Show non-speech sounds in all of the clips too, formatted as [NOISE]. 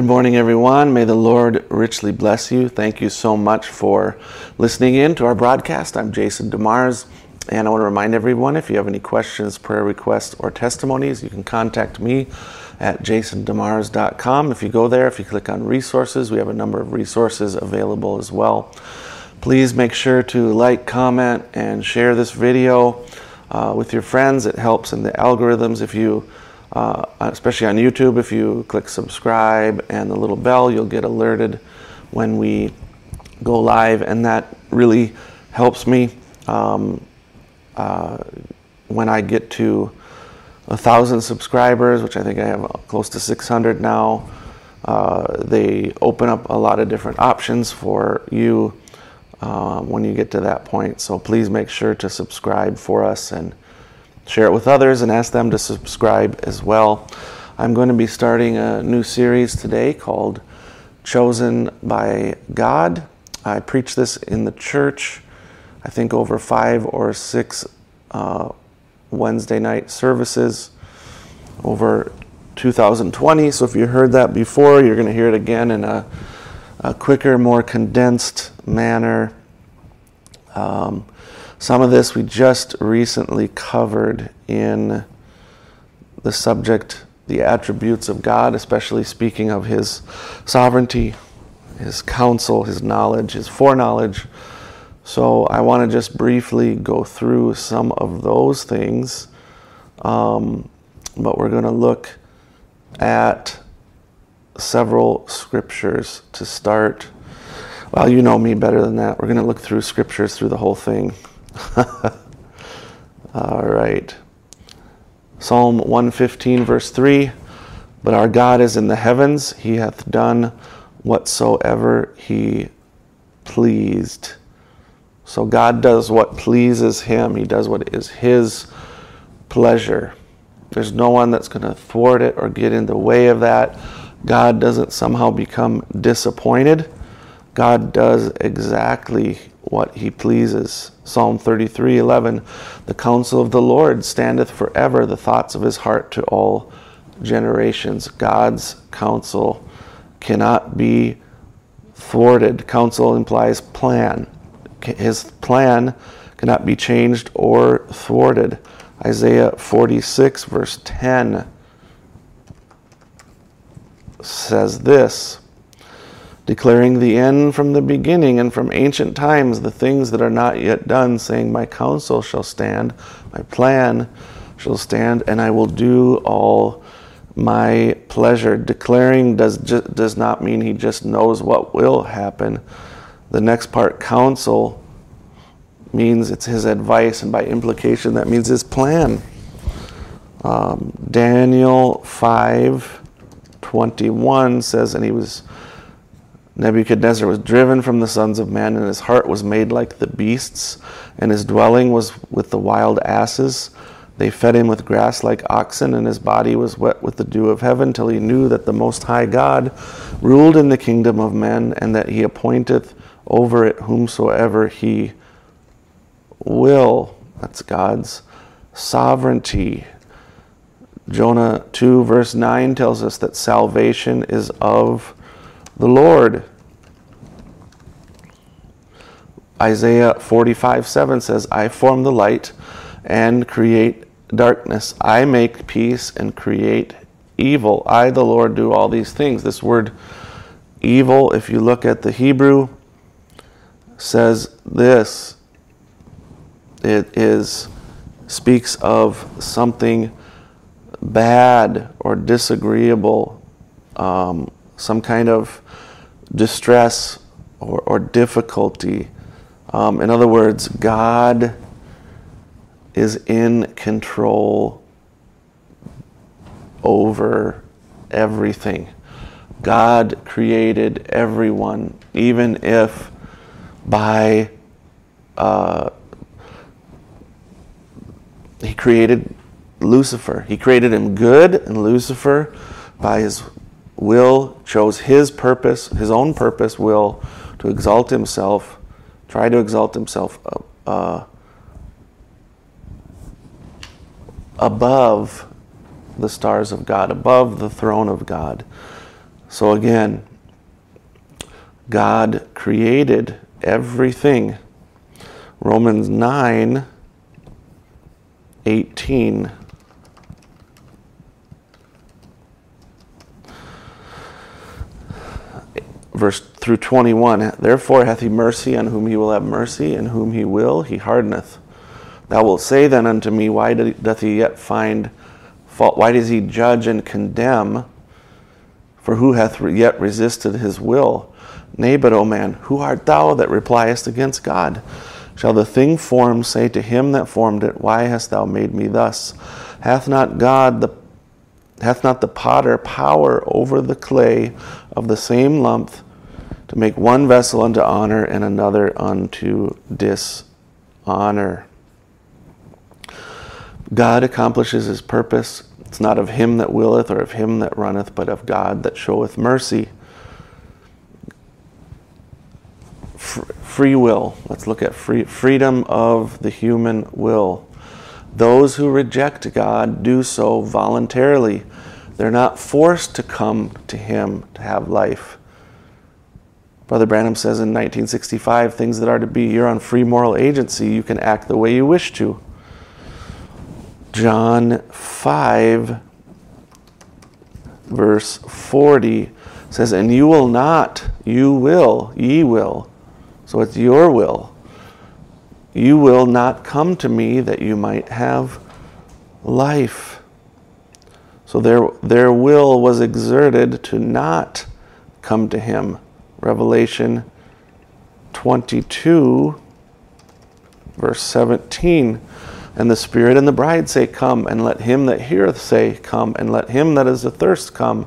Good morning, everyone. May the Lord richly bless you. Thank you so much for listening in to our broadcast. I'm Jason DeMars, and I want to remind everyone if you have any questions, prayer requests, or testimonies, you can contact me at jasondemars.com. If you go there, if you click on resources, we have a number of resources available as well. Please make sure to like, comment, and share this video uh, with your friends. It helps in the algorithms if you uh, especially on YouTube. If you click subscribe and the little bell, you'll get alerted when we go live, and that really helps me um, uh, when I get to a thousand subscribers, which I think I have close to 600 now. Uh, they open up a lot of different options for you um, when you get to that point. So please make sure to subscribe for us and share it with others, and ask them to subscribe as well. I'm going to be starting a new series today called Chosen by God. I preach this in the church, I think over five or six uh, Wednesday night services over 2020. So if you heard that before, you're going to hear it again in a, a quicker, more condensed manner. Um, some of this we just recently covered in the subject, the attributes of God, especially speaking of His sovereignty, His counsel, His knowledge, His foreknowledge. So I want to just briefly go through some of those things, um, but we're going to look at several scriptures to start. Well, you know me better than that. We're going to look through scriptures through the whole thing. [LAUGHS] All right. Psalm 115, verse 3 But our God is in the heavens, he hath done whatsoever he pleased. So God does what pleases him, he does what is his pleasure. There's no one that's going to thwart it or get in the way of that. God doesn't somehow become disappointed. God does exactly what he pleases. Psalm 33 11 The counsel of the Lord standeth forever, the thoughts of his heart to all generations. God's counsel cannot be thwarted. Counsel implies plan. His plan cannot be changed or thwarted. Isaiah 46, verse 10 says this declaring the end from the beginning and from ancient times the things that are not yet done, saying, My counsel shall stand, my plan shall stand, and I will do all my pleasure. Declaring does, does not mean he just knows what will happen. The next part, counsel, means it's his advice, and by implication, that means his plan. Um, Daniel 5 21 says, And he was Nebuchadnezzar was driven from the sons of men, and his heart was made like the beasts, and his dwelling was with the wild asses. They fed him with grass like oxen, and his body was wet with the dew of heaven, till he knew that the Most High God ruled in the kingdom of men, and that he appointeth over it whomsoever he will. That's God's sovereignty. Jonah 2, verse 9 tells us that salvation is of the Lord. Isaiah 45 7 says, I form the light and create darkness. I make peace and create evil. I, the Lord, do all these things. This word evil, if you look at the Hebrew, says this it is speaks of something bad or disagreeable, um, some kind of distress or, or difficulty. Um, in other words, God is in control over everything. God created everyone, even if by uh, He created Lucifer. He created him good, and Lucifer, by his will, chose his purpose, his own purpose, will, to exalt himself, try to exalt himself uh, above the stars of God, above the throne of God. So again, God created everything. Romans 9 18. Verse through 21 Therefore hath he mercy on whom he will have mercy, and whom he will he hardeneth. Thou wilt say then unto me, Why doth he yet find fault? Why does he judge and condemn? For who hath yet resisted his will? Nay, but, O man, who art thou that repliest against God? Shall the thing formed say to him that formed it, Why hast thou made me thus? Hath not God the hath not the potter power over the clay of the same lump to make one vessel unto honor and another unto dishonor? God accomplishes his purpose. It's not of him that willeth or of him that runneth, but of God that showeth mercy. free will. Let's look at free, freedom of the human will. Those who reject God do so voluntarily. They're not forced to come to Him to have life. Brother Branham says in 1965 things that are to be. You're on free moral agency. You can act the way you wish to. John 5, verse 40 says, And you will not, you will, ye will so it's your will. You will not come to me that you might have life. So their, their will was exerted to not come to him. Revelation 22, verse 17. And the Spirit and the bride say, Come, and let him that heareth say, Come, and let him that is athirst come.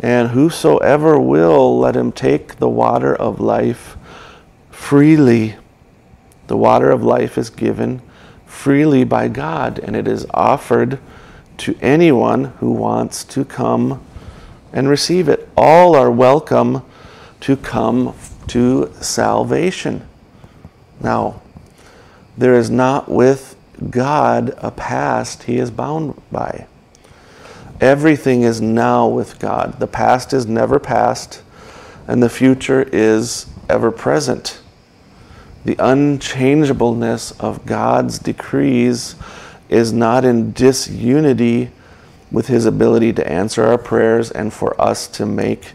And whosoever will, let him take the water of life freely. The water of life is given freely by God, and it is offered to anyone who wants to come and receive it. All are welcome to come to salvation. Now, there is not with God a past he is bound by. Everything is now with God. The past is never past, and the future is ever present the unchangeableness of God's decrees is not in disunity with his ability to answer our prayers and for us to make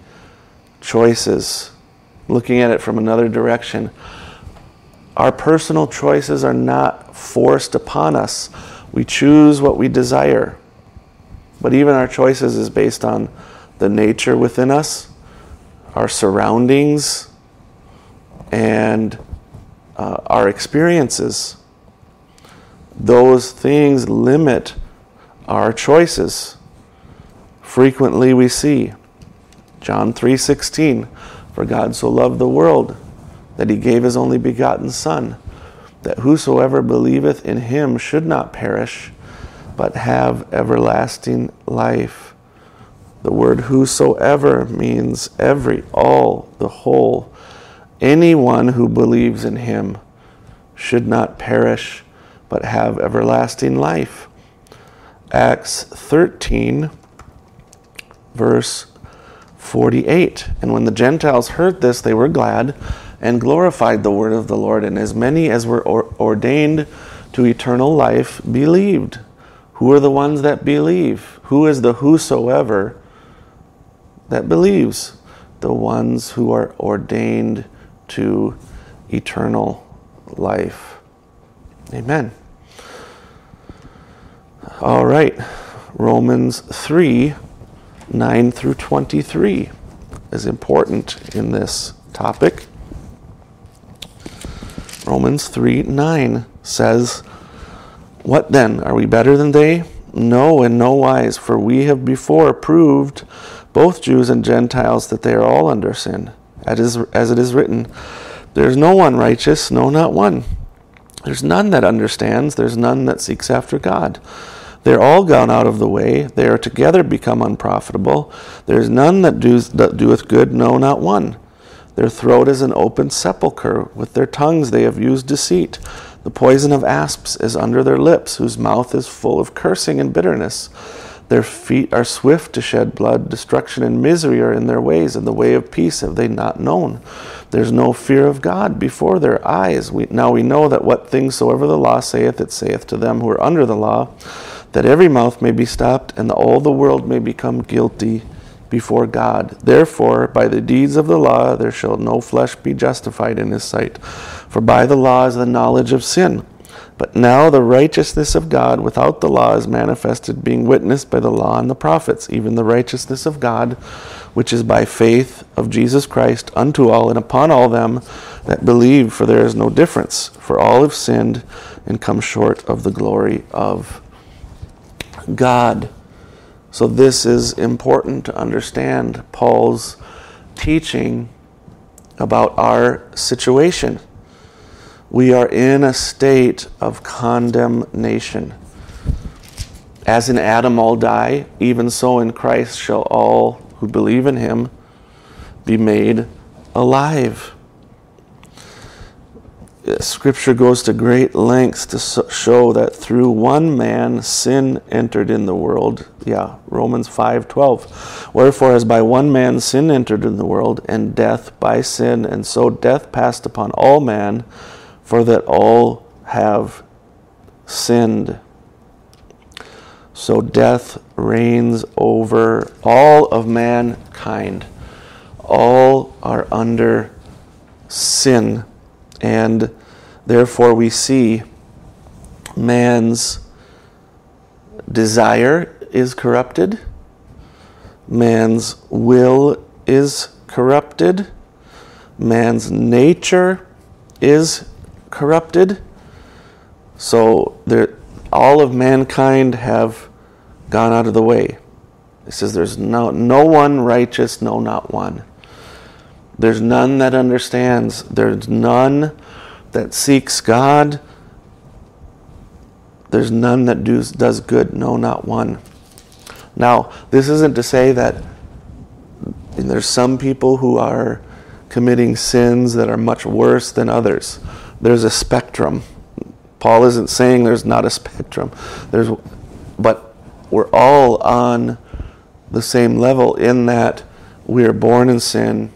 choices. Looking at it from another direction, our personal choices are not forced upon us. We choose what we desire. But even our choices is based on the nature within us, our surroundings, and uh, our experiences. Those things limit our choices. Frequently we see John 3:16 for God so loved the world that he gave his only begotten son that whosoever believeth in him should not perish but have everlasting life. The word whosoever means every, all, the whole. Anyone who believes in him should not perish, but have everlasting life. Acts 13, verse 48. And when the Gentiles heard this, they were glad and glorified the word of the Lord, and as many as were ordained to eternal life believed. Who are the ones that believe? Who is the whosoever that believes? The ones who are ordained to eternal life. Amen. All right. Romans 3 9 through 23 is important in this topic. Romans 3 9 says, What then? Are we better than they? No, in no wise, for we have before proved, both Jews and Gentiles, that they are all under sin as it is written, There is no one righteous, no, not one. There's none that understands, there's none that seeks after God. They're all gone out of the way, they are together become unprofitable. There is none that, that doeth good, no, not one. Their throat is an open sepulchre, with their tongues they have used deceit. The poison of asps is under their lips, whose mouth is full of cursing and bitterness. Their feet are swift to shed blood. Destruction and misery are in their ways, and the way of peace have they not known. There's no fear of God before their eyes. We, now we know that what things soever the law saith, it saith to them who are under the law, that every mouth may be stopped, and all the world may become guilty before God. Therefore, by the deeds of the law, there shall no flesh be justified in his sight. For by the law is the knowledge of sin. But now the righteousness of God without the law is manifested, being witnessed by the law and the prophets, even the righteousness of God, which is by faith of Jesus Christ unto all and upon all them that believe, for there is no difference. For all have sinned and come short of the glory of God. So, this is important to understand Paul's teaching about our situation we are in a state of condemnation. As in Adam all die, even so in Christ shall all who believe in him be made alive. Scripture goes to great lengths to show that through one man sin entered in the world. Yeah, Romans 5:12. Wherefore as by one man sin entered in the world and death by sin and so death passed upon all man for that all have sinned. So death reigns over all of mankind. All are under sin. And therefore, we see man's desire is corrupted, man's will is corrupted, man's nature is corrupted. So there, all of mankind have gone out of the way. It says there's no, no one righteous, no, not one. There's none that understands. There's none that seeks God. There's none that does, does good, no, not one. Now, this isn't to say that there's some people who are committing sins that are much worse than others there's a spectrum. Paul isn't saying there's not a spectrum. There's, but we're all on the same level in that we are born in sin.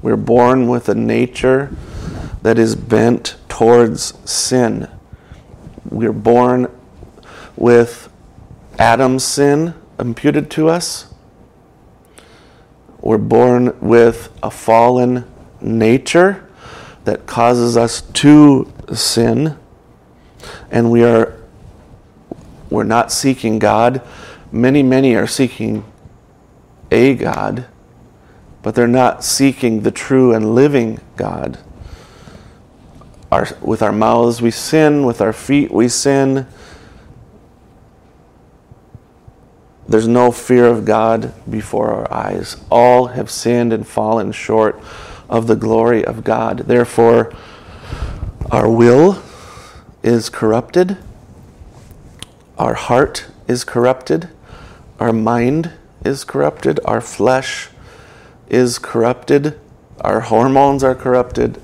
We're born with a nature that is bent towards sin. We're born with Adam's sin imputed to us. We're born with a fallen nature that causes us to sin and we are we're not seeking God. Many, many are seeking a God, but they're not seeking the true and living God. Our, with our mouths we sin, with our feet we sin. There's no fear of God before our eyes. All have sinned and fallen short of the glory of God. Therefore, our will is corrupted, our heart is corrupted, our mind is corrupted, our flesh is corrupted, our hormones are corrupted,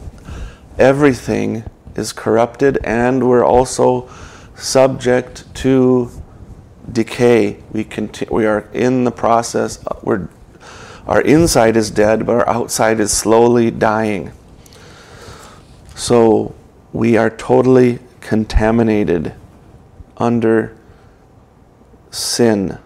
everything is corrupted, and we're also subject to decay. We, conti- we are in the process, we're our inside is dead, but our outside is slowly dying. So we are totally contaminated under sin.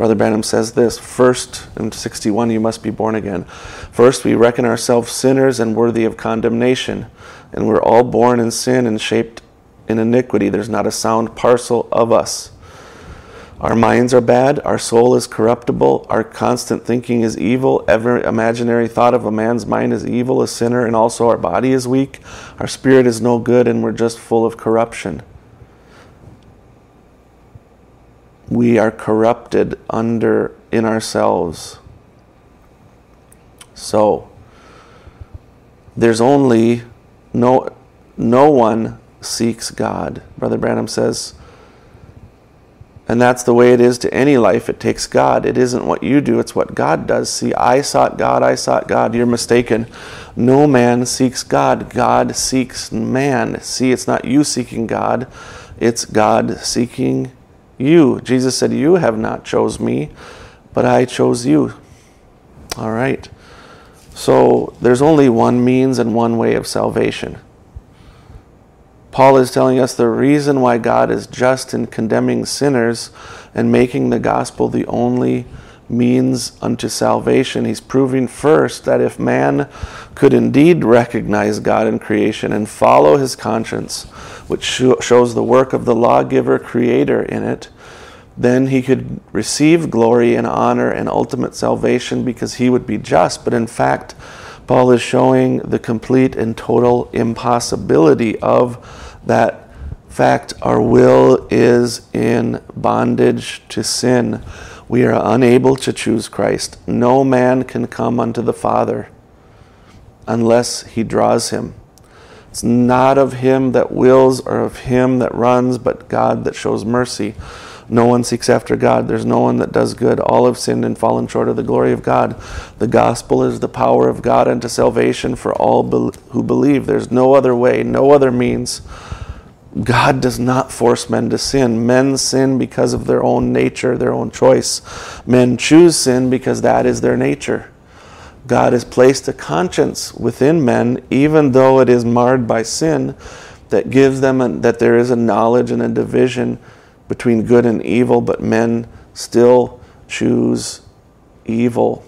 Brother Branham says this First, in 61, you must be born again. First, we reckon ourselves sinners and worthy of condemnation, and we're all born in sin and shaped in iniquity. There's not a sound parcel of us. Our minds are bad, our soul is corruptible, our constant thinking is evil, every imaginary thought of a man's mind is evil, a sinner, and also our body is weak, our spirit is no good, and we're just full of corruption. We are corrupted under in ourselves. So there's only no no one seeks God. Brother Branham says and that's the way it is to any life. It takes God. It isn't what you do, it's what God does. See, I sought God, I sought God. You're mistaken. No man seeks God, God seeks man. See, it's not you seeking God, It's God seeking you. Jesus said, You have not chose me, but I chose you. All right. So there's only one means and one way of salvation. Paul is telling us the reason why God is just in condemning sinners and making the gospel the only means unto salvation. He's proving first that if man could indeed recognize God in creation and follow his conscience, which shows the work of the lawgiver creator in it, then he could receive glory and honor and ultimate salvation because he would be just. But in fact, Paul is showing the complete and total impossibility of that fact. Our will is in bondage to sin. We are unable to choose Christ. No man can come unto the Father unless he draws him. It's not of him that wills or of him that runs, but God that shows mercy. No one seeks after God. There's no one that does good. All have sinned and fallen short of the glory of God. The gospel is the power of God unto salvation for all who believe. There's no other way, no other means God does not force men to sin. Men sin because of their own nature, their own choice. Men choose sin because that is their nature. God has placed a conscience within men, even though it is marred by sin, that gives them a, that there is a knowledge and a division between good and evil, but men still choose evil.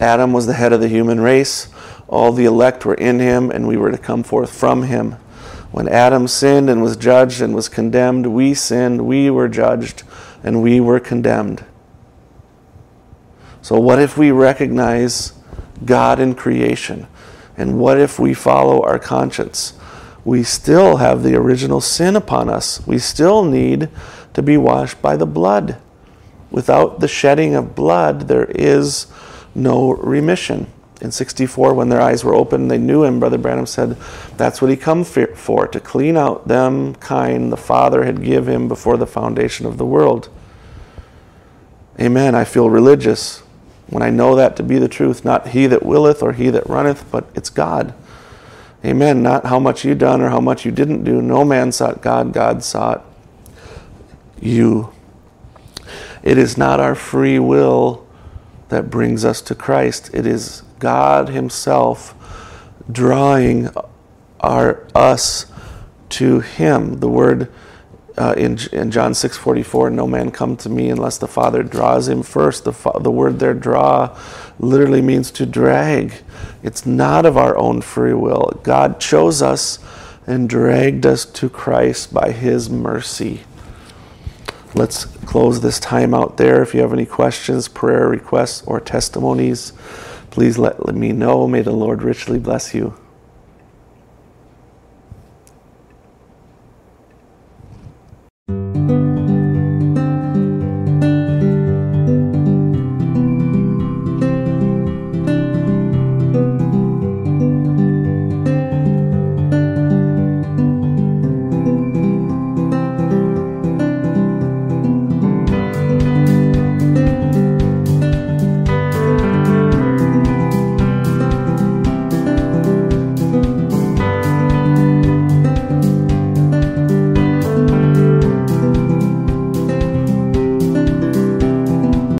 Adam was the head of the human race. All the elect were in him, and we were to come forth from him. When Adam sinned and was judged and was condemned, we sinned, we were judged, and we were condemned. So, what if we recognize God in creation? And what if we follow our conscience? We still have the original sin upon us. We still need to be washed by the blood. Without the shedding of blood, there is no remission in 64 when their eyes were open they knew him. Brother branham said that's what he come for to clean out them kind the father had give him before the foundation of the world. Amen. I feel religious when i know that to be the truth not he that willeth or he that runneth but it's god. Amen. Not how much you done or how much you didn't do. No man sought god. God sought you. It is not our free will that brings us to christ it is God Himself drawing our us to Him. The word uh, in, in John 6:44, "No man come to me unless the Father draws him first." The the word there, "draw," literally means to drag. It's not of our own free will. God chose us and dragged us to Christ by His mercy. Let's close this time out there. If you have any questions, prayer requests, or testimonies please let, me know. May the Lord richly bless you.